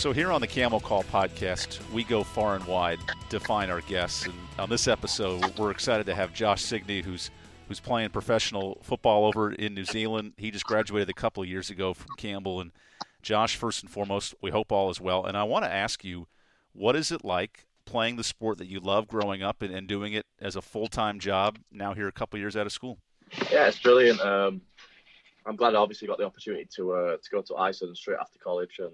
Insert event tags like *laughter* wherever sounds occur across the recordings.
So here on the Camel Call podcast, we go far and wide to find our guests. And on this episode, we're excited to have Josh Signey, who's who's playing professional football over in New Zealand. He just graduated a couple of years ago from Campbell. And Josh, first and foremost, we hope all is well. And I want to ask you, what is it like playing the sport that you love growing up and, and doing it as a full time job now here a couple of years out of school? Yeah, it's brilliant. Um, I'm glad I obviously got the opportunity to uh, to go to Iceland straight after college, and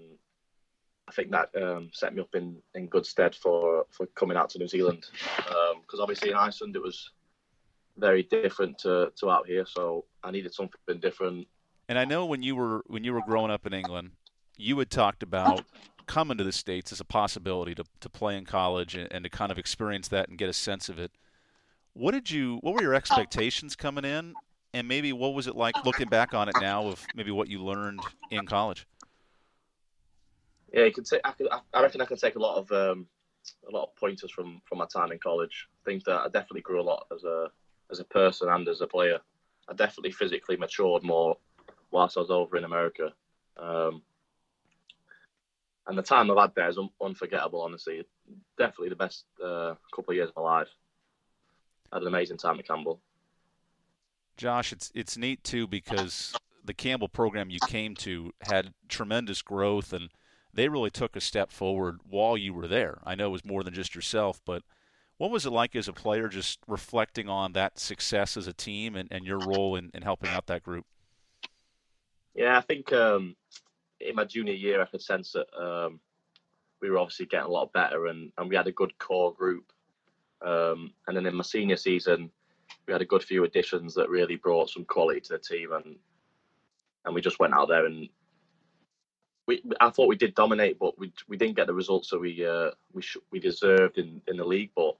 I think that um, set me up in, in good stead for, for coming out to New Zealand. Because um, obviously in Iceland it was very different to, to out here, so I needed something different. And I know when you were when you were growing up in England, you had talked about coming to the states as a possibility to, to play in college and, and to kind of experience that and get a sense of it. What did you? What were your expectations coming in, and maybe what was it like looking back on it now of maybe what you learned in college? Yeah, you can take. I, could, I reckon I can take a lot of um, a lot of pointers from from my time in college. I think that I definitely grew a lot as a as a person and as a player. I definitely physically matured more whilst I was over in America. Um, and the time I've had there is un- unforgettable. Honestly, definitely the best uh, couple of years of my life. I had an amazing time at Campbell. Josh, it's it's neat too because the Campbell program you came to had tremendous growth and they really took a step forward while you were there. I know it was more than just yourself, but what was it like as a player just reflecting on that success as a team and, and your role in, in helping out that group? Yeah, I think um, in my junior year, I could sense that um, we were obviously getting a lot better and, and we had a good core group. Um, and then in my senior season, we had a good few additions that really brought some quality to the team, and and we just went out there and we I thought we did dominate, but we we didn't get the results that we uh, we sh- we deserved in in the league. But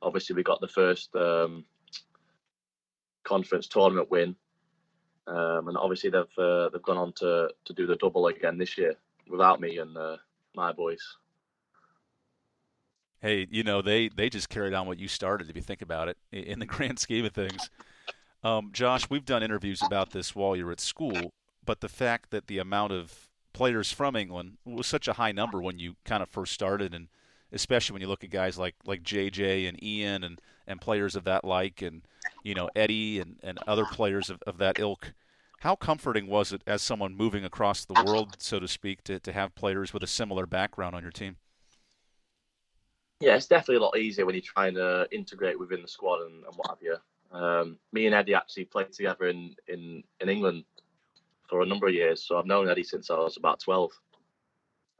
obviously, we got the first um, conference tournament win, um, and obviously they've uh, they've gone on to to do the double again this year without me and uh, my boys hey, you know, they they just carried on what you started. If you think about it, in the *laughs* grand scheme of things. Um, Josh, we've done interviews about this while you're at school, but the fact that the amount of players from England was such a high number when you kind of first started, and especially when you look at guys like like JJ and Ian and and players of that like, and you know Eddie and and other players of, of that ilk. How comforting was it as someone moving across the world, so to speak, to, to have players with a similar background on your team? yeah, it's definitely a lot easier when you're trying to integrate within the squad and, and what have you. Um, me and Eddie actually played together in, in, in England for a number of years, so I've known Eddie since I was about 12.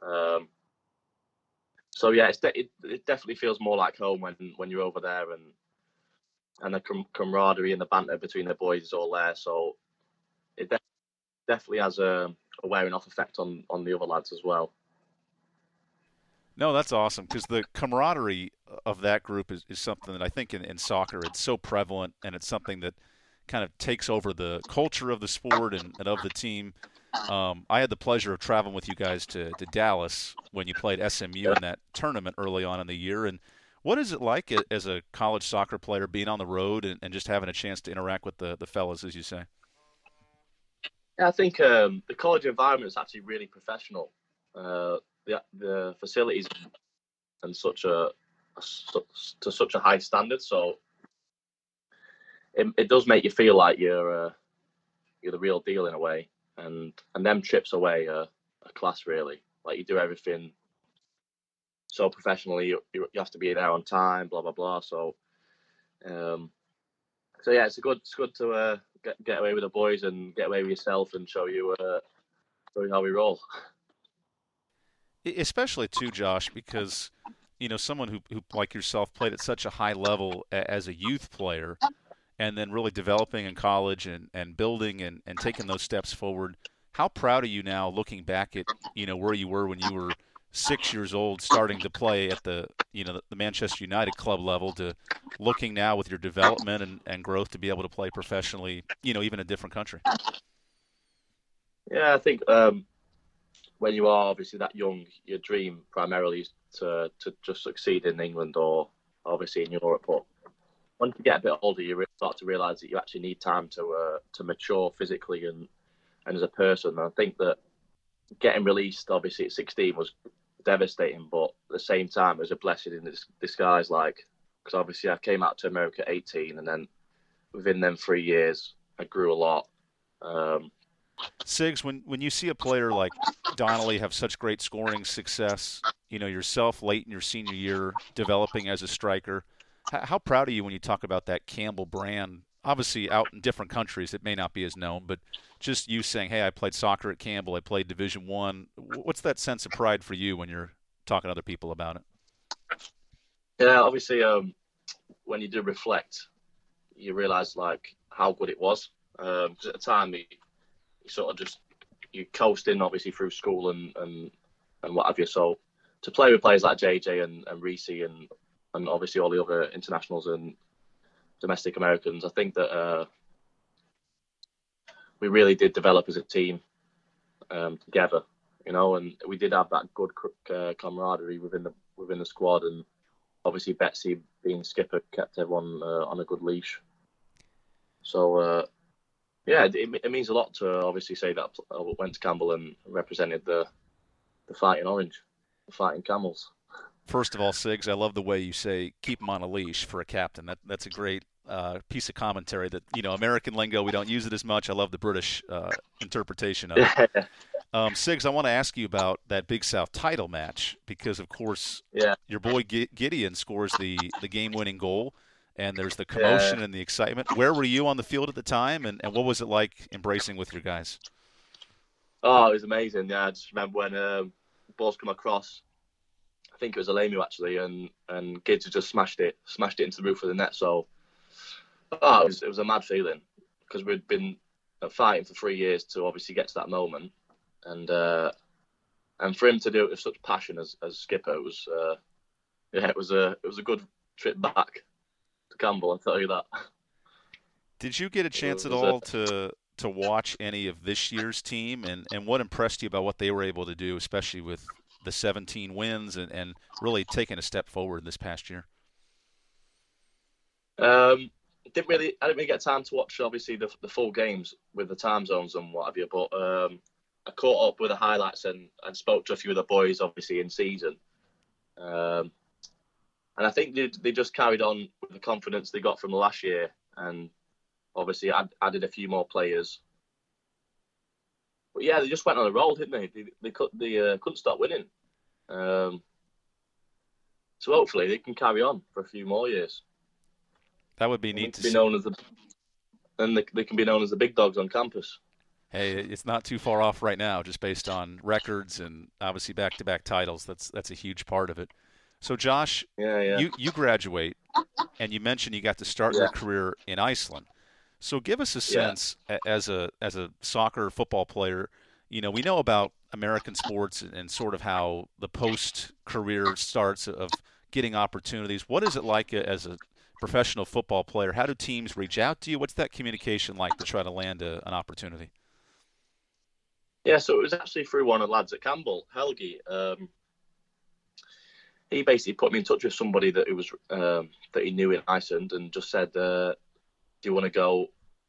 Um, so yeah, de- it, it, definitely feels more like home when, when you're over there, and and the com- camaraderie and the banter between the boys is all there. So it de- definitely has a, a wearing off effect on on the other lads as well. No, that's awesome because the camaraderie of that group is, is something that I think in, in soccer it's so prevalent and it's something that kind of takes over the culture of the sport and, and of the team. Um, I had the pleasure of traveling with you guys to, to Dallas when you played SMU in that tournament early on in the year. And what is it like as a college soccer player being on the road and, and just having a chance to interact with the, the fellas, as you say? Yeah, I think um, the college environment is actually really professional. Uh, the the facilities and such a, a to such a high standard. So it, it does make you feel like you're uh, you're the real deal in a way, and and them trips away are a class really. Like you do everything so professionally. You, you, have to be there on time. Blah blah blah. So um, so yeah, it's a good it's good to uh, get get away with the boys and get away with yourself and show you uh, show you how we roll. especially too, Josh, because you know someone who, who like yourself played at such a high level as a youth player, and then really developing in college and, and building and, and taking those steps forward. How proud are you now, looking back at you know where you were when you were six years old, starting to play at the you know the Manchester United club level, to looking now with your development and, and growth to be able to play professionally, you know, even a different country. Yeah, I think um, when you are obviously that young, your dream primarily is to to just succeed in England or obviously in Europe. But once you get a bit older, you start to realise that you actually need time to uh, to mature physically and and as a person. And I think that getting released obviously at 16 was devastating, but at the same time, it was a blessing in disguise. Like, because obviously I came out to America at 18, and then within them three years, I grew a lot. Um, Sigs, when when you see a player like Donnelly have such great scoring success, you know yourself late in your senior year developing as a striker, how, proud are you when you talk about that Campbell brand? Obviously, out in different countries, it may not be as known, but just you saying, "Hey, I played soccer at Campbell. I played Division One." What's that sense of pride for you when you're talking to other people about it? Yeah, obviously, um, when you do reflect, you realise like how good it was. Um, at the time, you, you, sort of just you coasting obviously through school and and and what have you. So to play with players like JJ and, and Reese and and obviously all the other internationals and domestic Americans, I think that uh, we really did develop as a team um, together, you know, and we did have that good uh, camaraderie within the within the squad, and obviously Betsy being skipper kept everyone uh, on a good leash. So uh, yeah, it, it, means a lot to obviously say that I went to Campbell and represented the the fighting orange, the fighting camels. First of all, Sigs, I love the way you say "keep him on a leash" for a captain. That that's a great uh, piece of commentary. That you know, American lingo, we don't use it as much. I love the British uh, interpretation of it. *laughs* um, Sigs, I want to ask you about that Big South title match because, of course, yeah. your boy Gideon scores the the game-winning goal, and there's the commotion yeah. and the excitement. Where were you on the field at the time, and, and what was it like embracing with your guys? Oh, it was amazing. Yeah, I just remember when um, balls come across think it was Alemu actually, and and Gids just smashed it, smashed it into the roof of the net. So, oh, it was it was a mad feeling because we'd been fighting for three years to obviously get to that moment, and uh, and for him to do it with such passion as as skipper it was uh, yeah it was a it was a good trip back to Campbell. I'll tell you that. Did you get a chance at all to to watch any of this year's team, and and what impressed you about what they were able to do, especially with the 17 wins and, and really taking a step forward this past year? Um, didn't really, I didn't really get time to watch obviously the, the full games with the time zones and what have you, but um, I caught up with the highlights and, and spoke to a few of the boys obviously in season. Um, and I think they, they just carried on with the confidence they got from last year and obviously add, added a few more players but yeah, they just went on a roll, didn't they? They, they, could, they uh, couldn't stop winning. Um, so hopefully they can carry on for a few more years. That would be neat to be see. known as the, and they, they can be known as the big dogs on campus. Hey, it's not too far off right now, just based on records and obviously back-to-back titles. That's that's a huge part of it. So, Josh, yeah, yeah. you you graduate, and you mentioned you got to start yeah. your career in Iceland. So give us a sense yeah. as a as a soccer football player. You know, we know about American sports and sort of how the post career starts of getting opportunities. What is it like as a professional football player? How do teams reach out to you? What's that communication like to try to land a, an opportunity? Yeah, so it was actually through one of the lads at Campbell, Helgi. Um, he basically put me in touch with somebody that was um, that he knew in Iceland, and just said, uh, do you want to go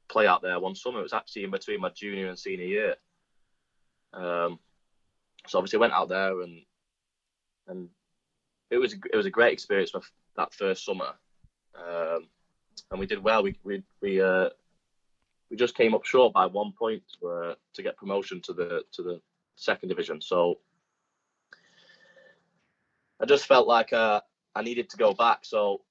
play out there one summer? It was actually in between my junior and senior year. Um, so obviously I went out there and and it was it was a great experience for that first summer, um, and we did well. We we we uh, we just came up short by one point to, uh, to get promotion to the to the second division. So I just felt like uh, I needed to go back. So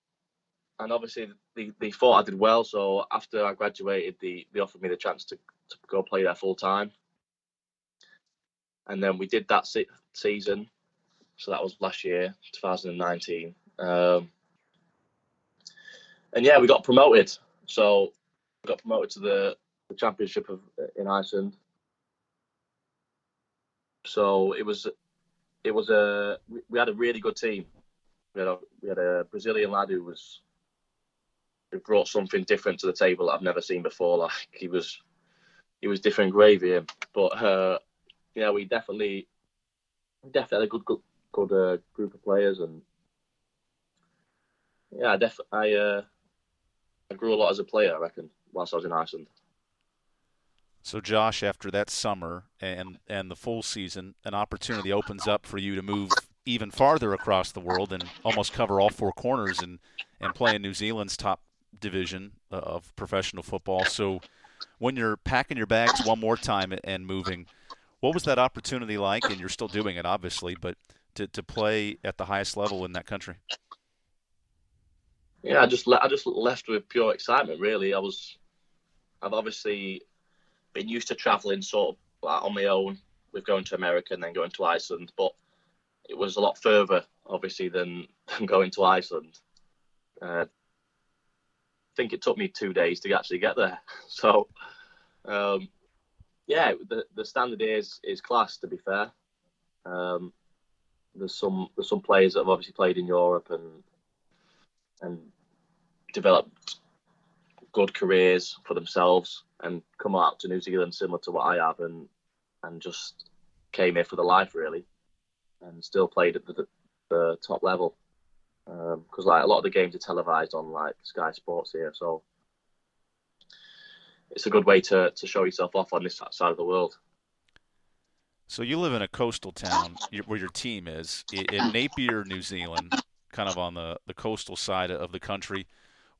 and obviously they, they thought I did well. So after I graduated, they, they offered me the chance to, to go play there full time. And then we did that se- season. So that was last year, 2019. Um, and yeah, we got promoted. So we got promoted to the, the championship of in Iceland. So it was it was a we had a really good team. We had a, we had a Brazilian lad who was brought something different to the table that I've never seen before. Like he was, he was different gravy. But uh, yeah, we definitely, definitely had a good, good, good uh, group of players, and yeah, I I, uh, I grew a lot as a player. I reckon whilst I was in Iceland. So, Josh, after that summer and and the full season, an opportunity opens up for you to move even farther across the world and almost cover all four corners and and play in New Zealand's top division uh, of professional football. So when you're packing your bags one more time and moving, what was that opportunity like? And you're still doing it, obviously, but to, to play at the highest level in that country. Yeah, I just I just left with pure excitement. Really, I was I've obviously been used to traveling sort of like on my own with going to America and then going to Iceland, but it was a lot further, obviously, than, *laughs* than going to Iceland. Uh, think it took me two days to actually get there. *laughs* So, um, yeah, the the standard is is class. To be fair, um, there's some there's some players that have obviously played in Europe and and developed good careers for themselves and come out to New Zealand similar to what I have and and just came here for the life really and still played at the, the top level because um, like a lot of the games are televised on like Sky Sports here so it's a good way to, to show yourself off on this side of the world. So you live in a coastal town where your team is in Napier, New Zealand, kind of on the, the coastal side of the country.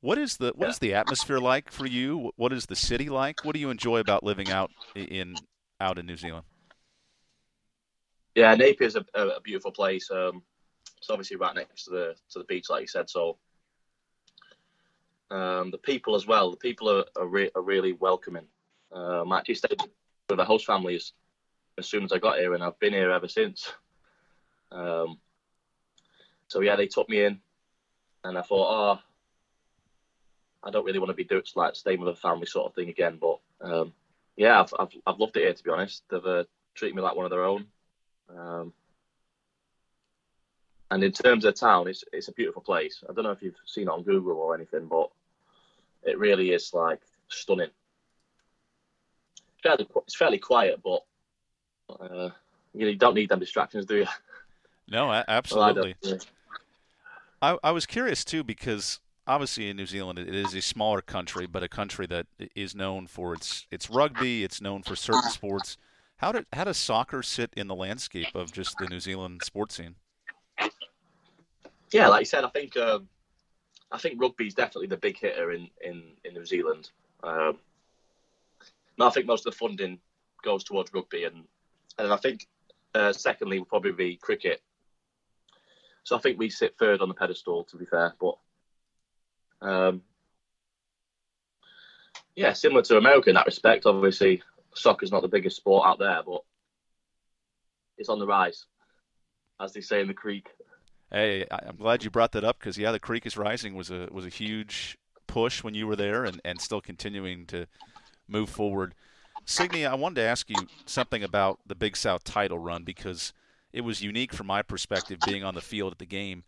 What is the what yeah. is the atmosphere like for you? What is the city like? What do you enjoy about living out in out in New Zealand? Yeah, Napier is a, a, beautiful place. Um, it's obviously right next to the to the beach, like you said. So um, the people as well, the people are are, re- are really welcoming. Um, I actually stayed with the host families as soon as I got here, and I've been here ever since. Um, so yeah, they took me in, and I thought, oh, I don't really want to be doing like staying with a family sort of thing again. But um, yeah, I've, I've, I've loved it here to be honest. They've uh, treated me like one of their own. Um, and in terms of town, it's it's a beautiful place. I don't know if you've seen it on Google or anything, but it really is like stunning. Fairly, it's fairly quiet, but uh, you, don't need them distractions, do you? No, absolutely. Well, I, I, I was curious too because obviously in New Zealand it is a smaller country, but a country that is known for its its rugby. It's known for certain sports. How did how does soccer sit in the landscape of just the New Zealand sports scene? Yeah, like you said, I think um, I think rugby is definitely the big hitter in in, in New Zealand. Um, I think most of the funding goes towards rugby, and and I think uh, secondly probably be cricket. So I think we sit third on the pedestal, to be fair, but um, yeah, similar to America in that respect. Obviously, soccer's not the biggest sport out there, but it's on the rise, as they say in the creek. Hey, I'm glad you brought that up because yeah, the creek is rising was a was a huge push when you were there, and, and still continuing to move forward. Signe, I wanted to ask you something about the Big South title run because it was unique from my perspective being on the field at the game.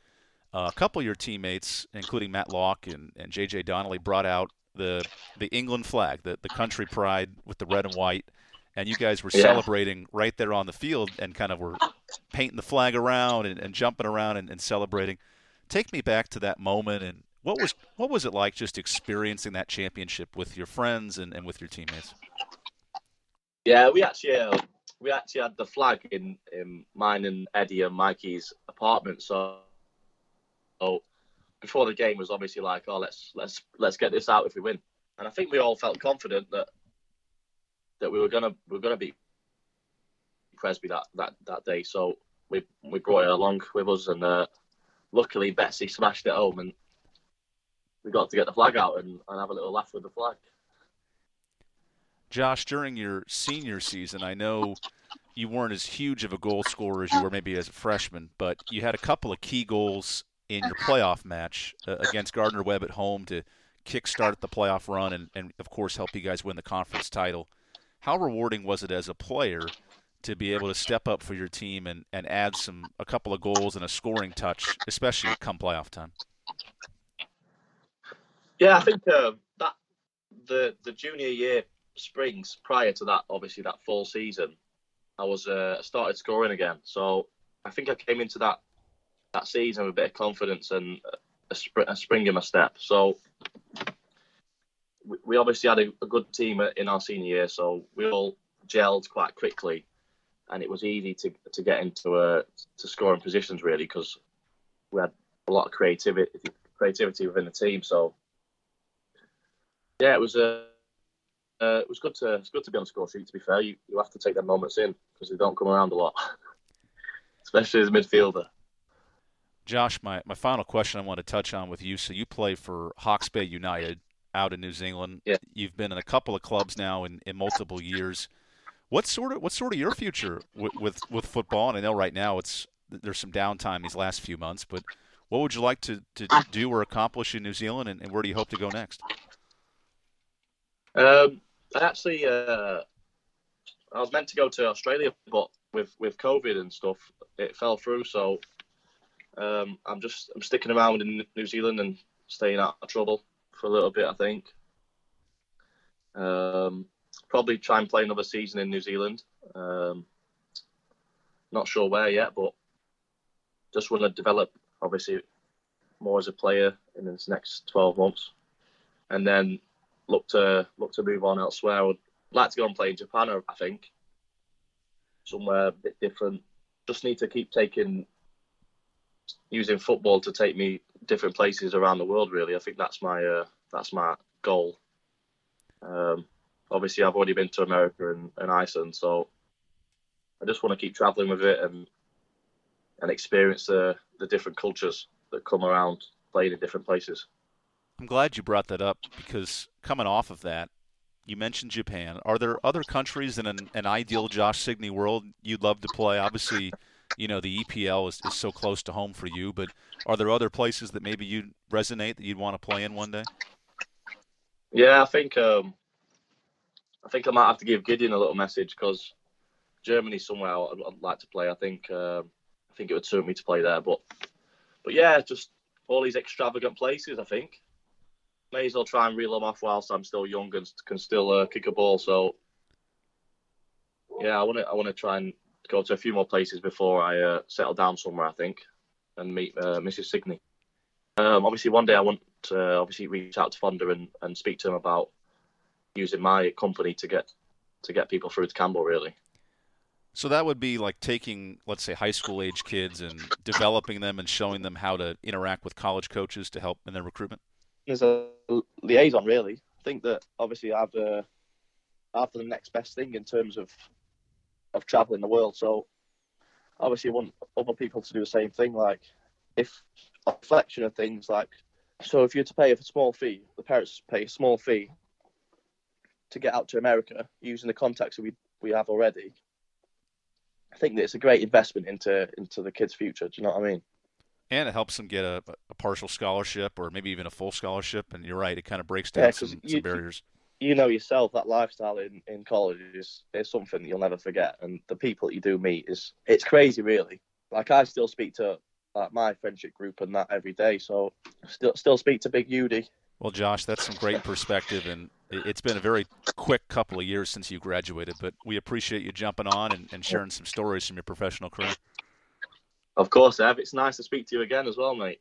Uh, a couple of your teammates, including Matt Locke and, and J.J. Donnelly, brought out the the England flag, the, the country pride with the red and white, and you guys were yeah. celebrating right there on the field and kind of were painting the flag around and, and jumping around and, and celebrating. Take me back to that moment and what was what was it like just experiencing that championship with your friends and, and with your teammates? Yeah, we actually uh, we actually had the flag in, in mine and Eddie and Mikey's apartment. So so before the game was obviously like, oh, let's let's let's get this out if we win. And I think we all felt confident that that we were gonna we were gonna beat Presby that, that, that day. So we we brought it along with us, and uh, luckily Betsy smashed it home, and we got to get the flag out and, and have a little laugh with the flag. Josh, during your senior season, I know you weren't as huge of a goal scorer as you were maybe as a freshman, but you had a couple of key goals in your playoff match uh, against Gardner Webb at home to kickstart the playoff run and, and, of course, help you guys win the conference title. How rewarding was it as a player to be able to step up for your team and, and add some a couple of goals and a scoring touch, especially come playoff time? Yeah, I think uh, that the the junior year springs prior to that, obviously that fall season, I was uh, started scoring again. So I think I came into that that season with a bit of confidence and a, sp- a spring in my step. So we, we obviously had a, a, good team in our senior year, so we all gelled quite quickly. And it was easy to to get into uh, to scoring positions really because we had a lot of creativity creativity within the team. So yeah, it was a. Uh, uh, it was good to it's good to be on the score sheet. To be fair, you, you have to take them moments in because they don't come around a lot, *laughs* especially as a midfielder. Josh, my, my final question I want to touch on with you. So you play for Hawke's Bay United out in New Zealand. Yeah. You've been in a couple of clubs now in, in multiple years. What's sort of what's sort of your future with, with, with football? And I know right now it's there's some downtime these last few months, but what would you like to, to do or accomplish in New Zealand, and, and where do you hope to go next? Um, I actually, uh, I was meant to go to Australia, but with with COVID and stuff, it fell through. So um, I'm just I'm sticking around in New Zealand and staying out of trouble for a little bit. I think. Um, probably try and play another season in New Zealand. Um, not sure where yet, but just want to develop obviously more as a player in this next 12 months, and then look to look to move on elsewhere. I would like to go and play in Japan. I think somewhere a bit different. Just need to keep taking using football to take me different places around the world. Really, I think that's my uh, that's my goal. Um, obviously, I've already been to America and, and Iceland, so I just want to keep traveling with it and and experience the the different cultures that come around playing in different places. I'm glad you brought that up because coming off of that, you mentioned Japan. Are there other countries in an, an ideal Josh Signey world you'd love to play? Obviously, you know the EPL is, is so close to home for you, but are there other places that maybe you resonate that you'd want to play in one day? Yeah, I think um, I think I might have to give Gideon a little message because Germany's somewhere I'd, I'd, like to play. I think uh, I think it would suit me to play there, but but yeah, just all these extravagant places. I think may as well try and reel them off whilst I'm still young and can still uh, kick a ball. So yeah, I want to I want to try and go to a few more places before I uh, settle down somewhere. I think and meet uh, Mrs. Signey. Um, obviously, one day I want to obviously reach out to Fonder and, and speak to him about using my company to get to get people through to Campbell. Really. So that would be like taking, let's say, high school age kids and developing them and showing them how to interact with college coaches to help in their recruitment. As a liaison, really. I think that obviously I've uh, I've the next best thing in terms of of traveling the world. So obviously, I want other people to do the same thing. Like if a reflection of things like so, if you're to pay a small fee, the parents pay a small fee to get out to America using the contacts that we we have already I think that it's a great investment into into the kid's future. Do you know what I mean? And it helps them get a, a partial scholarship or maybe even a full scholarship. And you're right, it kind of breaks down yeah, some, you, some barriers. You know yourself that lifestyle in, in college is, is something that you'll never forget. And the people that you do meet is it's crazy, really. Like I still speak to like my friendship group and that every day. So still still speak to Big Udi. Well, Josh, that's some great perspective, and it's been a very quick couple of years since you graduated, but we appreciate you jumping on and, and sharing some stories from your professional career. Of course, Ev. It's nice to speak to you again as well, mate.